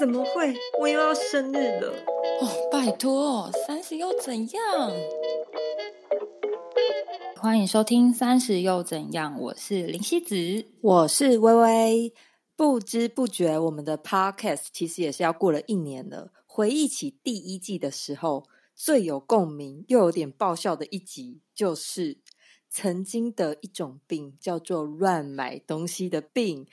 怎么会？我又要生日了！哦，拜托，三十又怎样？欢迎收听《三十又怎样》，我是林希子，我是微微。不知不觉，我们的 Podcast 其实也是要过了一年了。回忆起第一季的时候，最有共鸣又有点爆笑的一集，就是曾经的一种病，叫做乱买东西的病。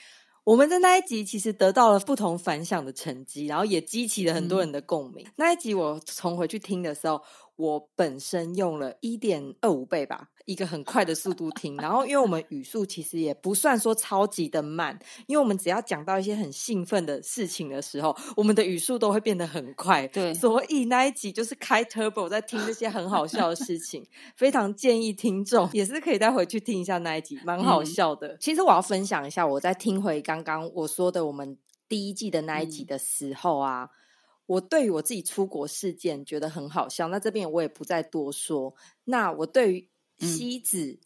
我们在那一集其实得到了不同反响的成绩，然后也激起了很多人的共鸣。那一集我重回去听的时候，我本身用了一点二五倍吧。一个很快的速度听，然后因为我们语速其实也不算说超级的慢，因为我们只要讲到一些很兴奋的事情的时候，我们的语速都会变得很快。对，所以那一集就是开 turbo 在听那些很好笑的事情，非常建议听众也是可以再回去听一下那一集，蛮好笑的。其实我要分享一下，我在听回刚刚我说的我们第一季的那一集的时候啊，我对于我自己出国事件觉得很好笑。那这边我也不再多说。那我对于西子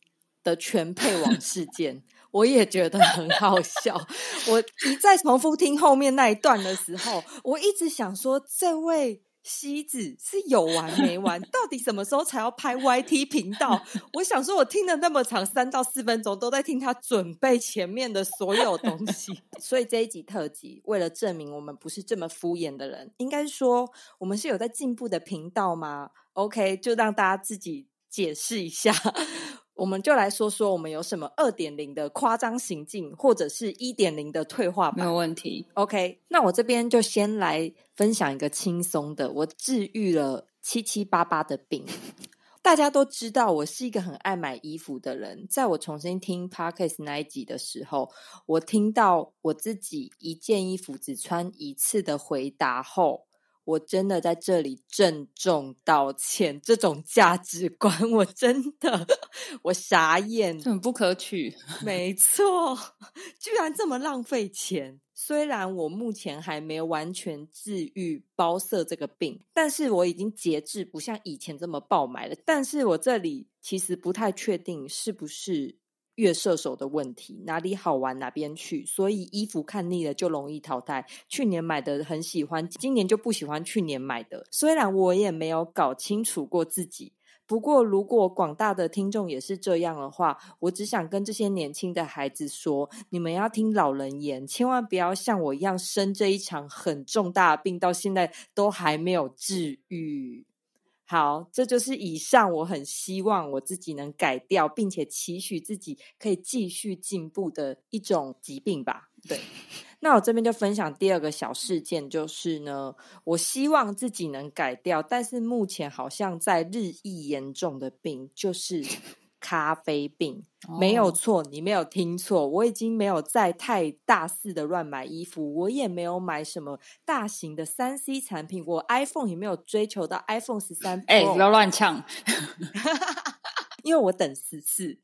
的全配网事件，我也觉得很好笑。我一再重复听后面那一段的时候，我一直想说，这位西子是有完没完？到底什么时候才要拍 YT 频道？我想说，我听了那么长三到四分钟，都在听他准备前面的所有东西。所以这一集特辑，为了证明我们不是这么敷衍的人，应该说我们是有在进步的频道吗？OK，就让大家自己。解释一下，我们就来说说我们有什么二点零的夸张行径，或者是一点零的退化。没有问题。OK，那我这边就先来分享一个轻松的，我治愈了七七八八的病。大家都知道我是一个很爱买衣服的人，在我重新听 Parkes 那一集的时候，我听到我自己一件衣服只穿一次的回答后。我真的在这里郑重道歉，这种价值观 我真的我傻眼，很不可取。没错，居然这么浪费钱。虽然我目前还没有完全治愈包色这个病，但是我已经节制，不像以前这么爆买了。但是我这里其实不太确定是不是。月射手的问题，哪里好玩哪边去，所以衣服看腻了就容易淘汰。去年买的很喜欢，今年就不喜欢去年买的。虽然我也没有搞清楚过自己，不过如果广大的听众也是这样的话，我只想跟这些年轻的孩子说：你们要听老人言，千万不要像我一样生这一场很重大的病，到现在都还没有治愈。好，这就是以上我很希望我自己能改掉，并且期许自己可以继续进步的一种疾病吧。对，那我这边就分享第二个小事件，就是呢，我希望自己能改掉，但是目前好像在日益严重的病，就是。咖啡病没有错，你没有听错，我已经没有再太大肆的乱买衣服，我也没有买什么大型的三 C 产品，我 iPhone 也没有追求到 iPhone 十三。哎，不要乱呛，因为我等十四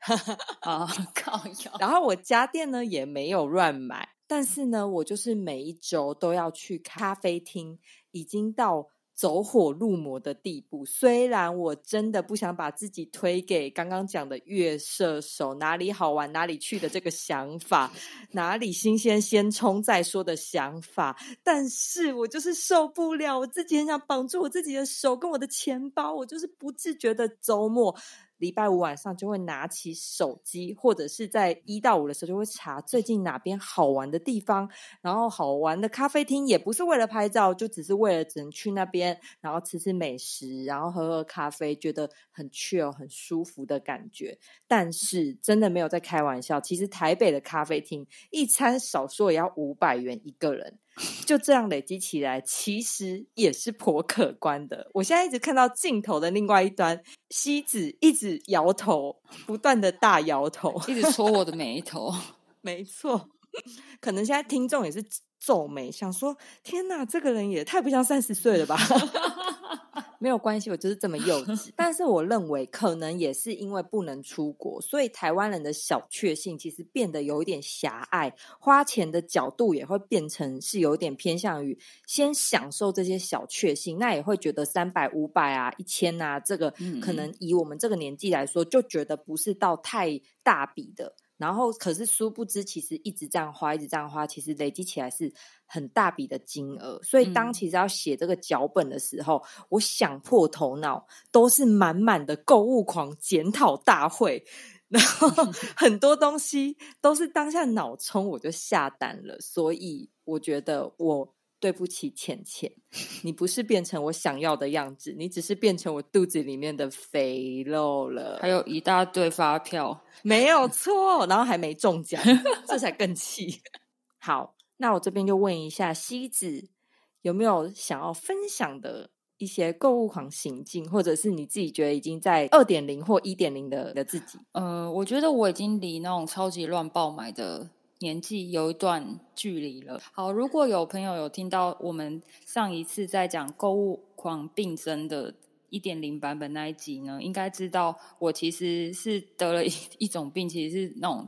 啊，靠！然后我家电呢也没有乱买，但是呢，我就是每一周都要去咖啡厅，已经到。走火入魔的地步，虽然我真的不想把自己推给刚刚讲的月射手，哪里好玩哪里去的这个想法，哪里新鲜先冲再说的想法，但是我就是受不了，我自己很想绑住我自己的手跟我的钱包，我就是不自觉的周末。礼拜五晚上就会拿起手机，或者是在一到五的时候就会查最近哪边好玩的地方，然后好玩的咖啡厅也不是为了拍照，就只是为了只能去那边，然后吃吃美食，然后喝喝咖啡，觉得很 chill 很舒服的感觉。但是真的没有在开玩笑，其实台北的咖啡厅一餐少说也要五百元一个人。就这样累积起来，其实也是颇可观的。我现在一直看到镜头的另外一端，西子一直摇头，不断的大摇头，一直戳我的眉头。没错，可能现在听众也是皱眉，想说：天哪，这个人也太不像三十岁了吧。没有关系，我就是这么幼稚。但是我认为，可能也是因为不能出国，所以台湾人的小确幸其实变得有一点狭隘，花钱的角度也会变成是有点偏向于先享受这些小确幸，那也会觉得三百、五百啊、一千啊，这个可能以我们这个年纪来说，就觉得不是到太大笔的。然后可是殊不知，其实一直这样花，一直这样花，其实累积起来是很大笔的金额。所以当其实要写这个脚本的时候，我想破头脑，都是满满的购物狂检讨大会，然后 很多东西都是当下脑冲我就下单了。所以我觉得我。对不起，浅浅，你不是变成我想要的样子，你只是变成我肚子里面的肥肉了。还有一大堆发票，没有错，然后还没中奖，这才更气。好，那我这边就问一下西子，有没有想要分享的一些购物狂行径，或者是你自己觉得已经在二点零或一点零的的自己？呃，我觉得我已经离那种超级乱爆买的。年纪有一段距离了。好，如果有朋友有听到我们上一次在讲购物狂病症的一点零版本那一集呢，应该知道我其实是得了一一种病，其实是那种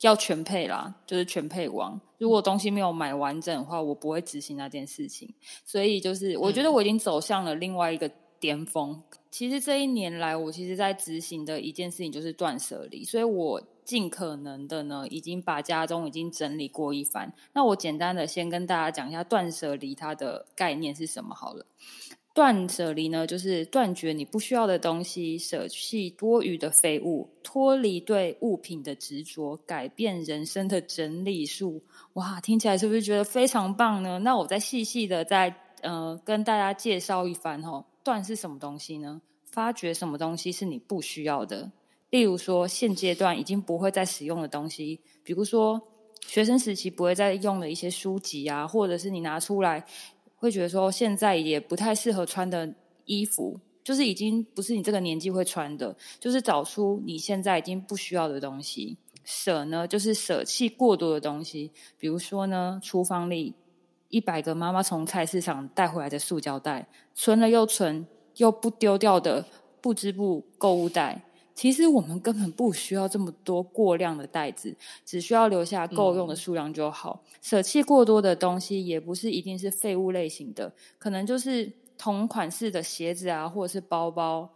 要全配啦，就是全配王。如果东西没有买完整的话，我不会执行那件事情。所以就是我觉得我已经走向了另外一个巅峰。其实这一年来，我其实在执行的一件事情就是断舍离，所以我。尽可能的呢，已经把家中已经整理过一番。那我简单的先跟大家讲一下断舍离它的概念是什么好了。断舍离呢，就是断绝你不需要的东西，舍弃多余的废物，脱离对物品的执着，改变人生的整理术。哇，听起来是不是觉得非常棒呢？那我再细细的再呃跟大家介绍一番哦。断是什么东西呢？发掘什么东西是你不需要的。例如说，现阶段已经不会再使用的东西，比如说学生时期不会再用的一些书籍啊，或者是你拿出来会觉得说现在也不太适合穿的衣服，就是已经不是你这个年纪会穿的，就是找出你现在已经不需要的东西。舍呢，就是舍弃过多的东西，比如说呢，厨房里一百个妈妈从菜市场带回来的塑胶袋，存了又存又不丢掉的不织布购物袋。其实我们根本不需要这么多过量的袋子，只需要留下够用的数量就好。舍弃过多的东西，也不是一定是废物类型的，可能就是同款式的鞋子啊，或者是包包，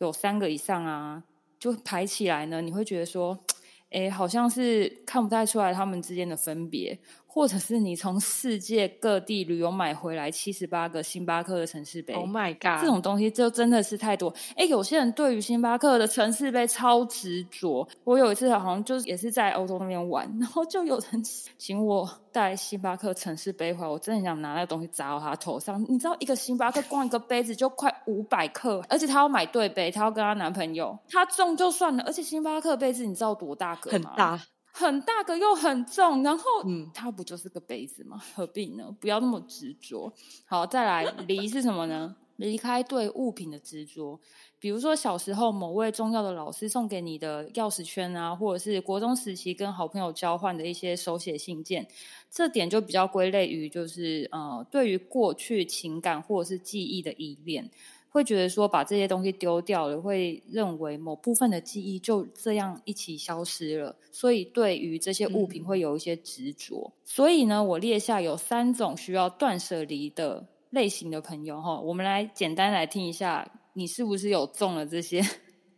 有三个以上啊，就排起来呢，你会觉得说，哎，好像是看不太出来他们之间的分别。或者是你从世界各地旅游买回来七十八个星巴克的城市杯，Oh my god！这种东西就真的是太多。哎，有些人对于星巴克的城市杯超执着。我有一次好像就是也是在欧洲那边玩，然后就有人请我带星巴克城市杯回来，我真的想拿那个东西砸到他头上。你知道一个星巴克光一个杯子就快五百克，而且他要买对杯，他要跟他男朋友，他重就算了，而且星巴克杯子你知道多大个吗？很大。很大个又很重，然后嗯它不就是个杯子吗？何必呢？不要那么执着。好，再来 离是什么呢？离开对物品的执着，比如说小时候某位重要的老师送给你的钥匙圈啊，或者是国中时期跟好朋友交换的一些手写信件，这点就比较归类于就是呃，对于过去情感或者是记忆的依恋。会觉得说把这些东西丢掉了，会认为某部分的记忆就这样一起消失了，所以对于这些物品会有一些执着。所以呢，我列下有三种需要断舍离的类型的朋友哈，我们来简单来听一下，你是不是有中了这些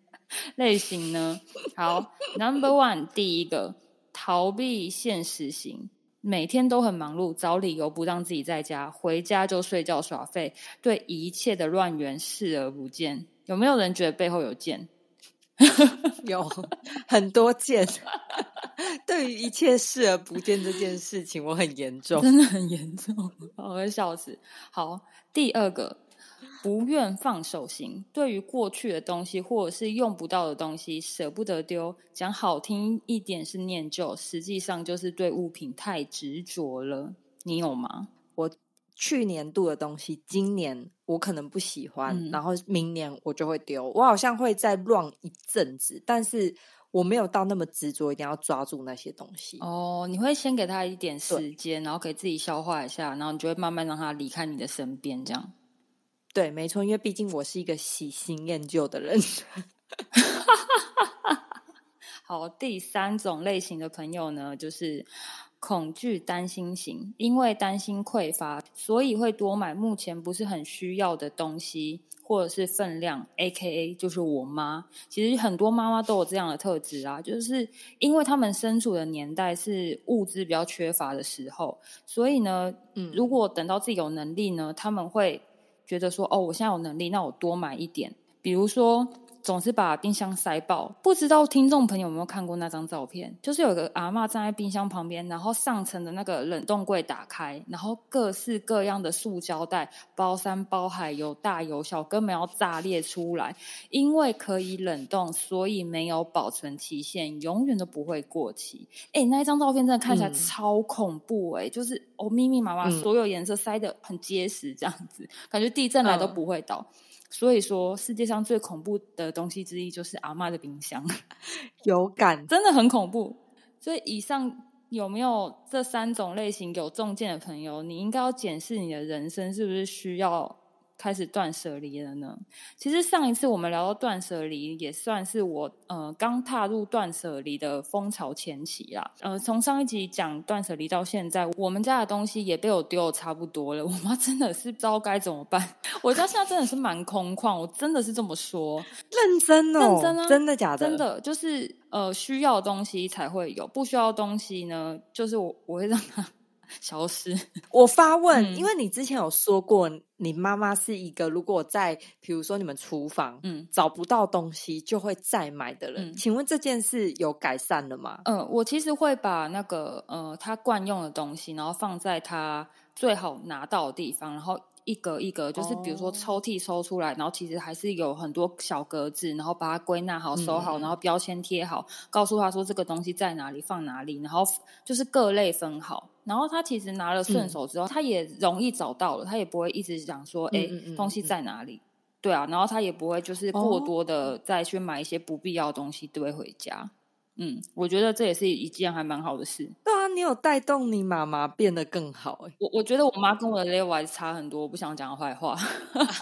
类型呢？好，Number One，第一个逃避现实型。每天都很忙碌，找理由不让自己在家，回家就睡觉耍废，对一切的乱源视而不见。有没有人觉得背后有剑？有很多剑。对于一切视而不见这件事情，我很严重，真的很严重，我会笑死。好，第二个。不愿放手型，对于过去的东西或者是用不到的东西舍不得丢，讲好听一点是念旧，实际上就是对物品太执着了。你有吗？我去年度的东西，今年我可能不喜欢，然后明年我就会丢。我好像会再乱一阵子，但是我没有到那么执着，一定要抓住那些东西。哦，你会先给他一点时间，然后给自己消化一下，然后你就会慢慢让他离开你的身边，这样。对，没错，因为毕竟我是一个喜新厌旧的人。好，第三种类型的朋友呢，就是恐惧、担心型，因为担心匮乏，所以会多买目前不是很需要的东西，或者是分量。A K A 就是我妈，其实很多妈妈都有这样的特质啊，就是因为他们身处的年代是物资比较缺乏的时候，所以呢，嗯，如果等到自己有能力呢，他们会觉得说，哦，我现在有能力，那我多买一点，比如说。总是把冰箱塞爆，不知道听众朋友有没有看过那张照片？就是有个阿妈站在冰箱旁边，然后上层的那个冷冻柜打开，然后各式各样的塑胶袋，包山包海，有大有小，根本要炸裂出来。因为可以冷冻，所以没有保存期限，永远都不会过期。哎，那一张照片真的看起来超恐怖哎，就是哦密密麻麻，所有颜色塞得很结实，这样子，感觉地震来都不会倒。所以说，世界上最恐怖的东西之一就是阿妈的冰箱，有感，真的很恐怖。所以，以上有没有这三种类型有中箭的朋友，你应该要检视你的人生是不是需要。开始断舍离了呢。其实上一次我们聊到断舍离，也算是我呃刚踏入断舍离的风潮前期啦。呃，从上一集讲断舍离到现在，我们家的东西也被我丢的差不多了。我妈真的是不知道该怎么办。我家现在真的是蛮空旷，我真的是这么说，认真哦，认真啊，真的假的？真的就是呃需要东西才会有，不需要东西呢，就是我我会让它。消失。我发问，因为你之前有说过，你妈妈是一个如果在，比如说你们厨房，嗯，找不到东西就会再买的人。请问这件事有改善了吗？嗯，我其实会把那个呃，他惯用的东西，然后放在他最好拿到的地方，然后。一格一格，就是比如说抽屉抽出来，然后其实还是有很多小格子，然后把它归纳好、收好，然后标签贴好，告诉他说这个东西在哪里，放哪里，然后就是各类分好。然后他其实拿了顺手之后，他也容易找到了，他也不会一直讲说，哎，东西在哪里？对啊，然后他也不会就是过多的再去买一些不必要的东西堆回家。嗯，我觉得这也是一件还蛮好的事。对啊，你有带动你妈妈变得更好哎。我我觉得我妈跟我的 level 还是差很多，我不想讲坏话。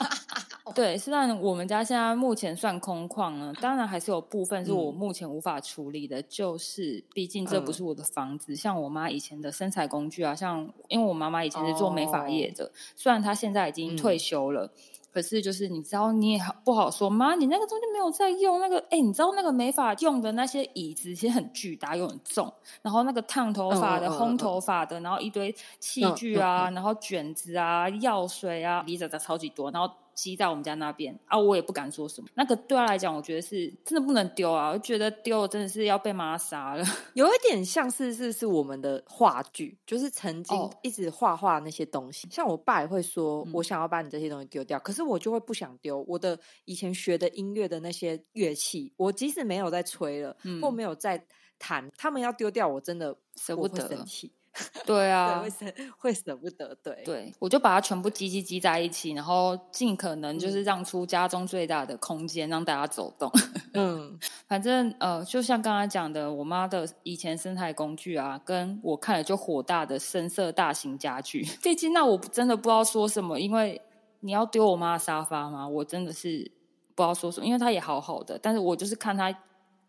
对，虽然我们家现在目前算空旷呢，当然还是有部分是我目前无法处理的，就是毕竟这不是我的房子。像我妈以前的生产工具啊，像因为我妈妈以前是做美发业的，虽然她现在已经退休了。可是，就是你知道，你也不好说。妈，你那个东西没有在用那个，哎，你知道那个没法用的那些椅子其实很巨大又很重，然后那个烫头发的、烘头发的，然后一堆器具啊，然后卷子啊、药水啊，离着的超级多，然后。积在我们家那边啊，我也不敢说什么。那个对他来讲，我觉得是真的不能丢啊，我觉得丢真的是要被妈杀了。有一点像是是是我们的话剧，就是曾经一直画画那些东西。像我爸也会说，我想要把你这些东西丢掉，可是我就会不想丢我的以前学的音乐的那些乐器。我即使没有在吹了，或没有在弹，他们要丢掉，我真的舍不得。对啊，会舍会舍不得，对对，我就把它全部积积积在一起，然后尽可能就是让出家中最大的空间，让大家走动。嗯，反正呃，就像刚才讲的，我妈的以前生态工具啊，跟我看了就火大的深色大型家具，毕竟那我真的不知道说什么，因为你要丢我妈的沙发吗？我真的是不知道说什么，因为她也好好的，但是我就是看她。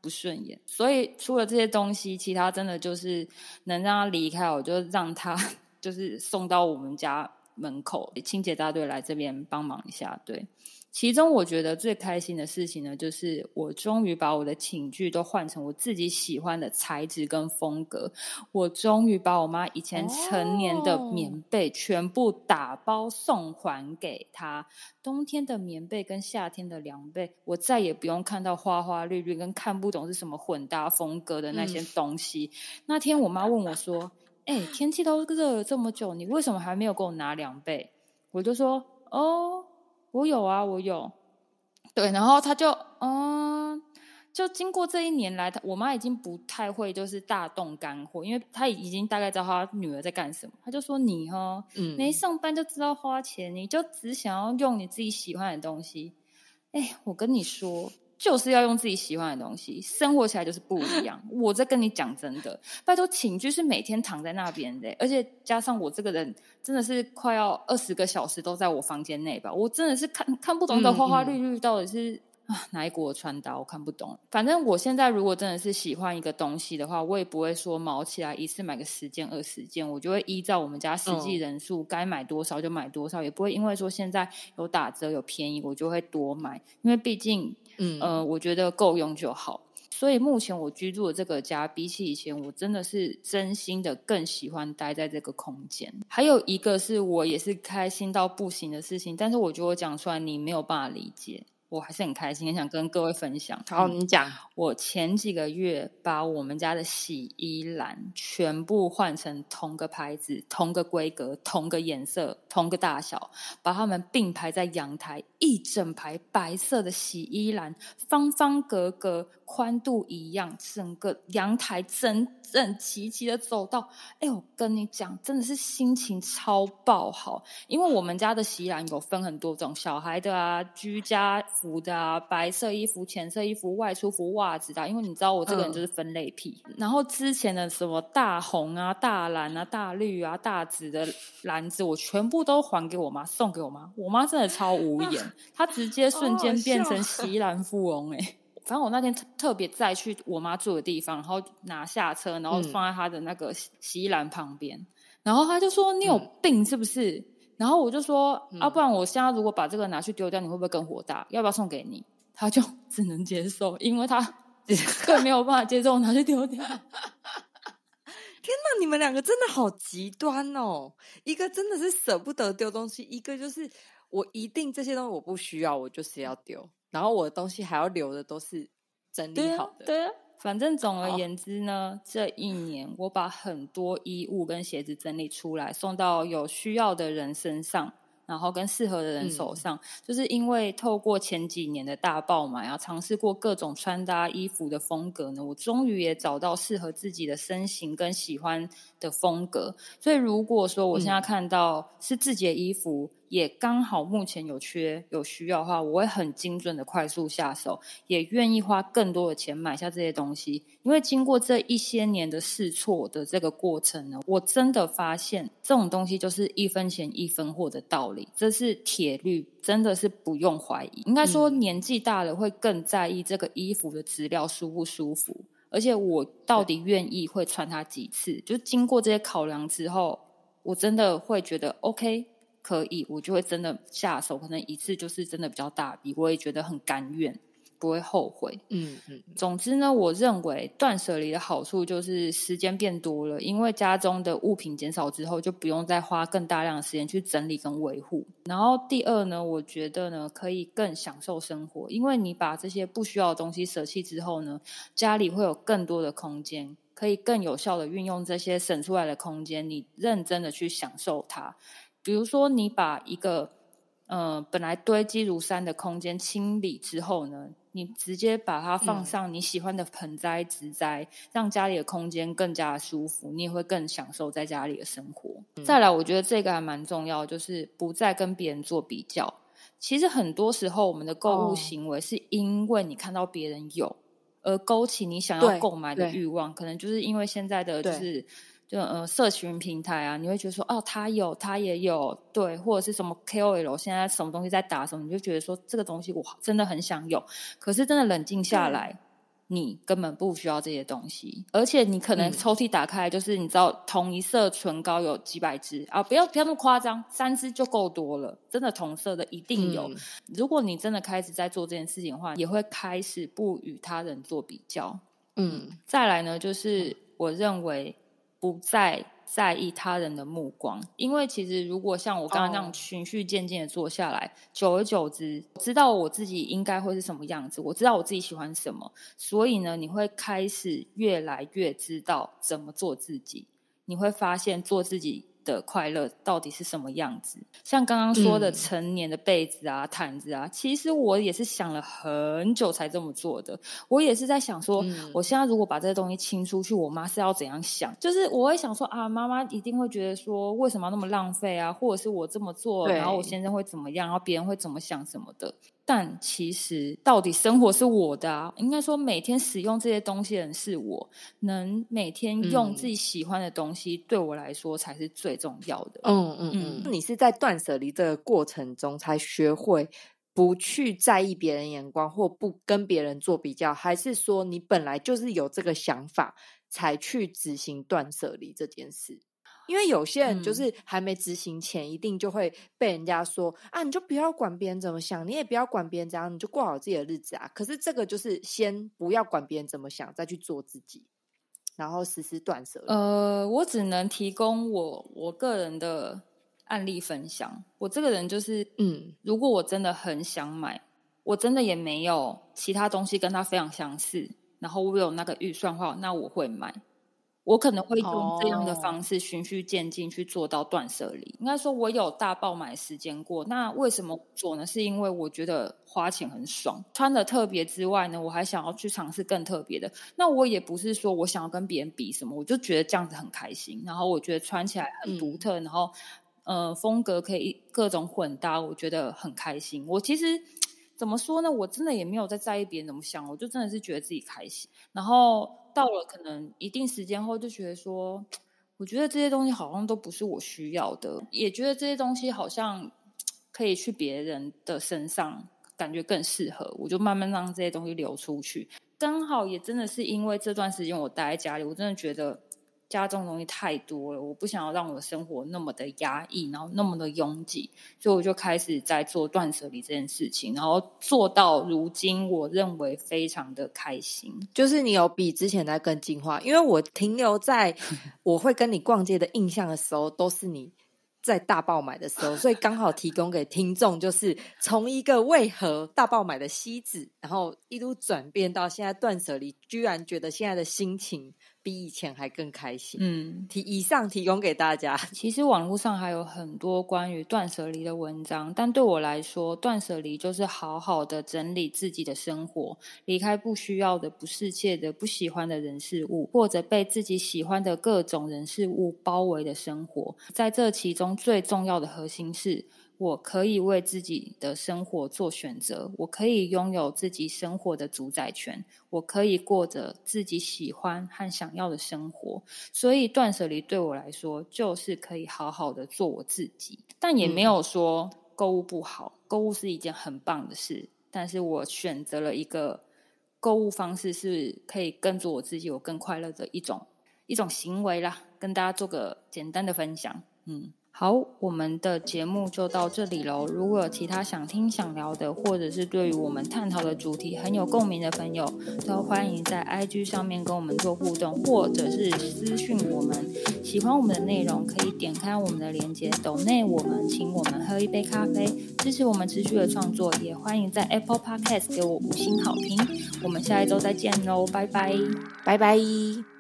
不顺眼，所以除了这些东西，其他真的就是能让他离开，我就让他 就是送到我们家门口，清洁大队来这边帮忙一下，对。其中我觉得最开心的事情呢，就是我终于把我的寝具都换成我自己喜欢的材质跟风格。我终于把我妈以前成年的棉被全部打包送还给她。冬天的棉被跟夏天的凉被，我再也不用看到花花绿绿跟看不懂是什么混搭风格的那些东西。那天我妈问我说：“哎，天气都热了这么久，你为什么还没有给我拿凉被？”我就说：“哦。”我有啊，我有，对，然后他就，嗯，就经过这一年来，我妈已经不太会就是大动干货，因为她已经大概知道她女儿在干什么。她就说：“你哈，嗯，没上班就知道花钱，你就只想要用你自己喜欢的东西。”哎，我跟你说。就是要用自己喜欢的东西，生活起来就是不一样。我在跟你讲真的，拜托寝具是每天躺在那边的，而且加上我这个人真的是快要二十个小时都在我房间内吧，我真的是看看不懂的花花绿绿到底是啊，哪一国的穿搭我看不懂。反正我现在如果真的是喜欢一个东西的话，我也不会说毛起来一次买个十件二十件，我就会依照我们家实际人数该买多少就买多少，也不会因为说现在有打折有便宜我就会多买，因为毕竟，嗯呃，我觉得够用就好。所以目前我居住的这个家，比起以前，我真的是真心的更喜欢待在这个空间。还有一个是我也是开心到不行的事情，但是我觉得我讲出来你没有办法理解。我还是很开心，很想跟各位分享。好，你讲。我前几个月把我们家的洗衣篮全部换成同个牌子、同个规格、同个颜色、同个大小，把它们并排在阳台，一整排白色的洗衣篮，方方格格，宽度一样，整个阳台整整齐齐的走道。哎，我跟你讲，真的是心情超爆好，因为我们家的洗衣篮有分很多种，小孩的啊，居家。服的啊，白色衣服、浅色衣服、外出服、袜子的，因为你知道我这个人就是分类癖。然后之前的什么大红啊、大蓝啊、大绿啊、大紫的篮子，我全部都还给我妈，送给我妈。我妈真的超无言，她直接瞬间变成洗篮富翁哎！反正我那天特特别再去我妈住的地方，然后拿下车，然后放在她的那个洗衣篮旁边，然后她就说：“你有病是不是？”然后我就说啊，不然我现在如果把这个拿去丢掉，你会不会更火大？要不要送给你？她就只能接受，因为她 更没有办法接受拿去丢掉。天哪，你们两个真的好极端哦！一个真的是舍不得丢东西，一个就是我一定这些东西我不需要，我就是要丢。然后我的东西还要留的都是整理好的。对啊。反正总而言之呢，这一年我把很多衣物跟鞋子整理出来，送到有需要的人身上，然后跟适合的人手上。就是因为透过前几年的大爆买啊，尝试过各种穿搭衣服的风格呢，我终于也找到适合自己的身形跟喜欢的风格。所以如果说我现在看到是自己的衣服，也刚好目前有缺有需要的话，我会很精准的快速下手，也愿意花更多的钱买下这些东西。因为经过这一些年的试错的这个过程呢，我真的发现这种东西就是一分钱一分货的道理，这是铁律，真的是不用怀疑。应该说年纪大了会更在意这个衣服的质量舒不舒服，而且我到底愿意会穿它几次，就经过这些考量之后，我真的会觉得 OK。可以，我就会真的下手，可能一次就是真的比较大笔，我也觉得很甘愿，不会后悔。嗯嗯。总之呢，我认为断舍离的好处就是时间变多了，因为家中的物品减少之后，就不用再花更大量的时间去整理跟维护。然后第二呢，我觉得呢，可以更享受生活，因为你把这些不需要的东西舍弃之后呢，家里会有更多的空间，可以更有效的运用这些省出来的空间，你认真的去享受它。比如说，你把一个呃本来堆积如山的空间清理之后呢，你直接把它放上你喜欢的盆栽植栽，让家里的空间更加舒服，你也会更享受在家里的生活。再来，我觉得这个还蛮重要，就是不再跟别人做比较。其实很多时候，我们的购物行为是因为你看到别人有，而勾起你想要购买的欲望，可能就是因为现在的就是。就呃，社群平台啊，你会觉得说，哦，他有，他也有，对，或者是什么 KOL 现在什么东西在打什么，你就觉得说这个东西我真的很想有，可是真的冷静下来，你根本不需要这些东西，而且你可能抽屉打开，就是你知道同一色唇膏有几百支啊，不要不要那么夸张，三支就够多了，真的同色的一定有。如果你真的开始在做这件事情的话，也会开始不与他人做比较。嗯，再来呢，就是我认为。不再在意他人的目光，因为其实如果像我刚刚那样循序渐进的做下来，久而久之，知道我自己应该会是什么样子，我知道我自己喜欢什么，所以呢，你会开始越来越知道怎么做自己，你会发现做自己。的快乐到底是什么样子？像刚刚说的成年的被子啊、毯子啊，其实我也是想了很久才这么做的。我也是在想说，我现在如果把这些东西清出去，我妈是要怎样想？就是我会想说啊，妈妈一定会觉得说，为什么要那么浪费啊？或者是我这么做，然后我先生会怎么样？然后别人会怎么想什么的？但其实，到底生活是我的啊？应该说，每天使用这些东西的人是我。能每天用自己喜欢的东西，对我来说才是最重要的。嗯嗯嗯。你是在断舍离这个过程中才学会不去在意别人眼光，或不跟别人做比较，还是说你本来就是有这个想法才去执行断舍离这件事？因为有些人就是还没执行前，一定就会被人家说啊，你就不要管别人怎么想，你也不要管别人怎样，你就过好自己的日子啊。可是这个就是先不要管别人怎么想，再去做自己，然后实施断舍。呃，我只能提供我我个人的。案例分享，我这个人就是，嗯，如果我真的很想买，我真的也没有其他东西跟他非常相似，然后我有那个预算的话，那我会买。我可能会用这样的方式循序渐进去做到断舍离。应该说，我有大爆买时间过。那为什么做呢？是因为我觉得花钱很爽，穿的特别之外呢，我还想要去尝试更特别的。那我也不是说我想要跟别人比什么，我就觉得这样子很开心。然后我觉得穿起来很独特，然后。呃，风格可以各种混搭，我觉得很开心。我其实怎么说呢？我真的也没有在在意别人怎么想，我就真的是觉得自己开心。然后到了可能一定时间后，就觉得说，我觉得这些东西好像都不是我需要的，也觉得这些东西好像可以去别人的身上，感觉更适合。我就慢慢让这些东西流出去。刚好也真的是因为这段时间我待在家里，我真的觉得。家中东西太多了，我不想要让我的生活那么的压抑，然后那么的拥挤，所以我就开始在做断舍离这件事情，然后做到如今，我认为非常的开心。就是你有比之前在更进化，因为我停留在 我会跟你逛街的印象的时候，都是你在大爆买的时候，所以刚好提供给听众，就是从一个为何大爆买的西子，然后一路转变到现在断舍离，居然觉得现在的心情。比以前还更开心。嗯，提以上提供给大家。其实网络上还有很多关于断舍离的文章，但对我来说，断舍离就是好好的整理自己的生活，离开不需要的、不适切的、不喜欢的人事物，或者被自己喜欢的各种人事物包围的生活。在这其中，最重要的核心是。我可以为自己的生活做选择，我可以拥有自己生活的主宰权，我可以过着自己喜欢和想要的生活。所以，断舍离对我来说，就是可以好好的做我自己。但也没有说购物不好，购物是一件很棒的事。但是我选择了一个购物方式，是可以更做我自己，我更快乐的一种一种行为啦。跟大家做个简单的分享，嗯。好，我们的节目就到这里喽。如果有其他想听、想聊的，或者是对于我们探讨的主题很有共鸣的朋友，都欢迎在 IG 上面跟我们做互动，或者是私讯我们。喜欢我们的内容，可以点开我们的链接，抖内我们，请我们喝一杯咖啡，支持我们持续的创作。也欢迎在 Apple Podcast 给我五星好评。我们下一周再见喽，拜拜，拜拜。